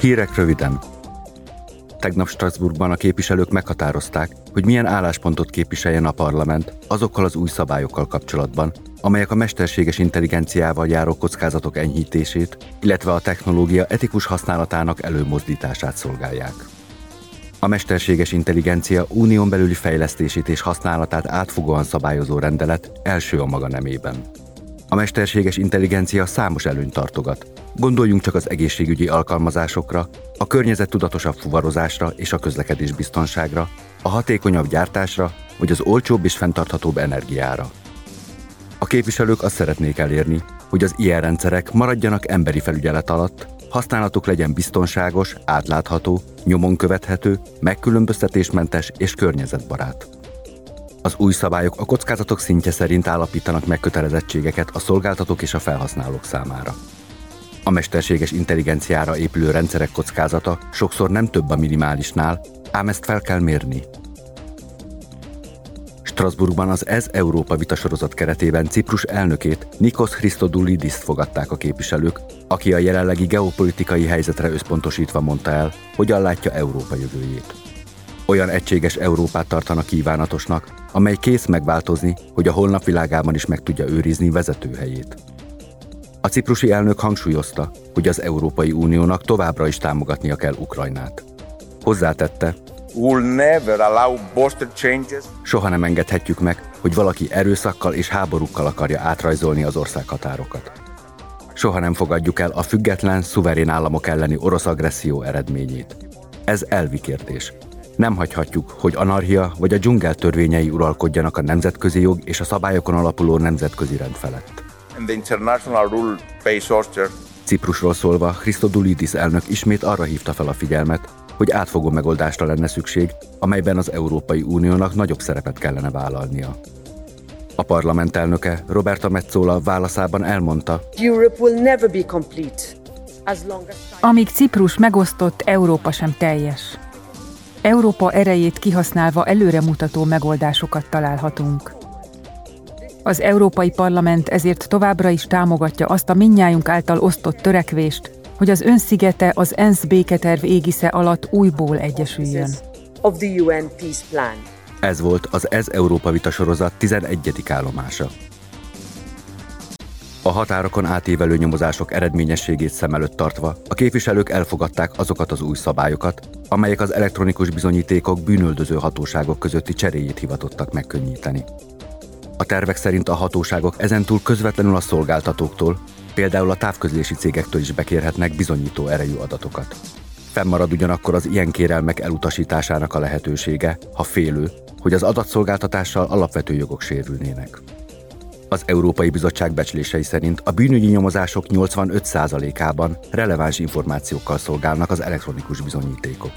Hírek röviden. Tegnap Strasbourgban a képviselők meghatározták, hogy milyen álláspontot képviseljen a parlament azokkal az új szabályokkal kapcsolatban, amelyek a mesterséges intelligenciával járó kockázatok enyhítését, illetve a technológia etikus használatának előmozdítását szolgálják. A mesterséges intelligencia unión belüli fejlesztését és használatát átfogóan szabályozó rendelet első a maga nemében. A mesterséges intelligencia számos előnyt tartogat. Gondoljunk csak az egészségügyi alkalmazásokra, a környezet tudatosabb fuvarozásra és a közlekedés biztonságra, a hatékonyabb gyártásra, vagy az olcsóbb és fenntarthatóbb energiára. A képviselők azt szeretnék elérni, hogy az ilyen rendszerek maradjanak emberi felügyelet alatt, használatuk legyen biztonságos, átlátható, nyomon követhető, megkülönböztetésmentes és környezetbarát. Az új szabályok a kockázatok szintje szerint állapítanak meg kötelezettségeket a szolgáltatók és a felhasználók számára. A mesterséges intelligenciára épülő rendszerek kockázata sokszor nem több a minimálisnál, ám ezt fel kell mérni. Strasbourgban az Ez Európa vitasorozat keretében Ciprus elnökét, Nikos Christodoulidis fogadták a képviselők, aki a jelenlegi geopolitikai helyzetre összpontosítva mondta el, hogyan látja Európa jövőjét. Olyan egységes Európát tartanak kívánatosnak, amely kész megváltozni, hogy a holnap világában is meg tudja őrizni vezetőhelyét. A ciprusi elnök hangsúlyozta, hogy az Európai Uniónak továbbra is támogatnia kell Ukrajnát. Hozzátette, Soha nem engedhetjük meg, hogy valaki erőszakkal és háborúkkal akarja átrajzolni az országhatárokat. Soha nem fogadjuk el a független, szuverén államok elleni orosz agresszió eredményét. Ez elvi kérdés. Nem hagyhatjuk, hogy anarchia vagy a dzsungel törvényei uralkodjanak a nemzetközi jog és a szabályokon alapuló nemzetközi rend felett. Ciprusról szólva, Christodoulidis elnök ismét arra hívta fel a figyelmet, hogy átfogó megoldásra lenne szükség, amelyben az Európai Uniónak nagyobb szerepet kellene vállalnia. A parlament elnöke Roberta Metzola válaszában elmondta, Amíg Ciprus megosztott, Európa sem teljes. Európa erejét kihasználva előremutató megoldásokat találhatunk. Az Európai Parlament ezért továbbra is támogatja azt a minnyájunk által osztott törekvést, hogy az önszigete az ENSZ béketerv égisze alatt újból egyesüljön. Ez volt az Ez Európa Vita sorozat 11. állomása. A határokon átívelő nyomozások eredményességét szem előtt tartva, a képviselők elfogadták azokat az új szabályokat, amelyek az elektronikus bizonyítékok bűnöldöző hatóságok közötti cseréjét hivatottak megkönnyíteni. A tervek szerint a hatóságok ezentúl közvetlenül a szolgáltatóktól, például a távközlési cégektől is bekérhetnek bizonyító erejű adatokat. Fennmarad ugyanakkor az ilyen kérelmek elutasításának a lehetősége, ha félő, hogy az adatszolgáltatással alapvető jogok sérülnének. Az Európai Bizottság becslései szerint a bűnügyi nyomozások 85%-ában releváns információkkal szolgálnak az elektronikus bizonyítékok.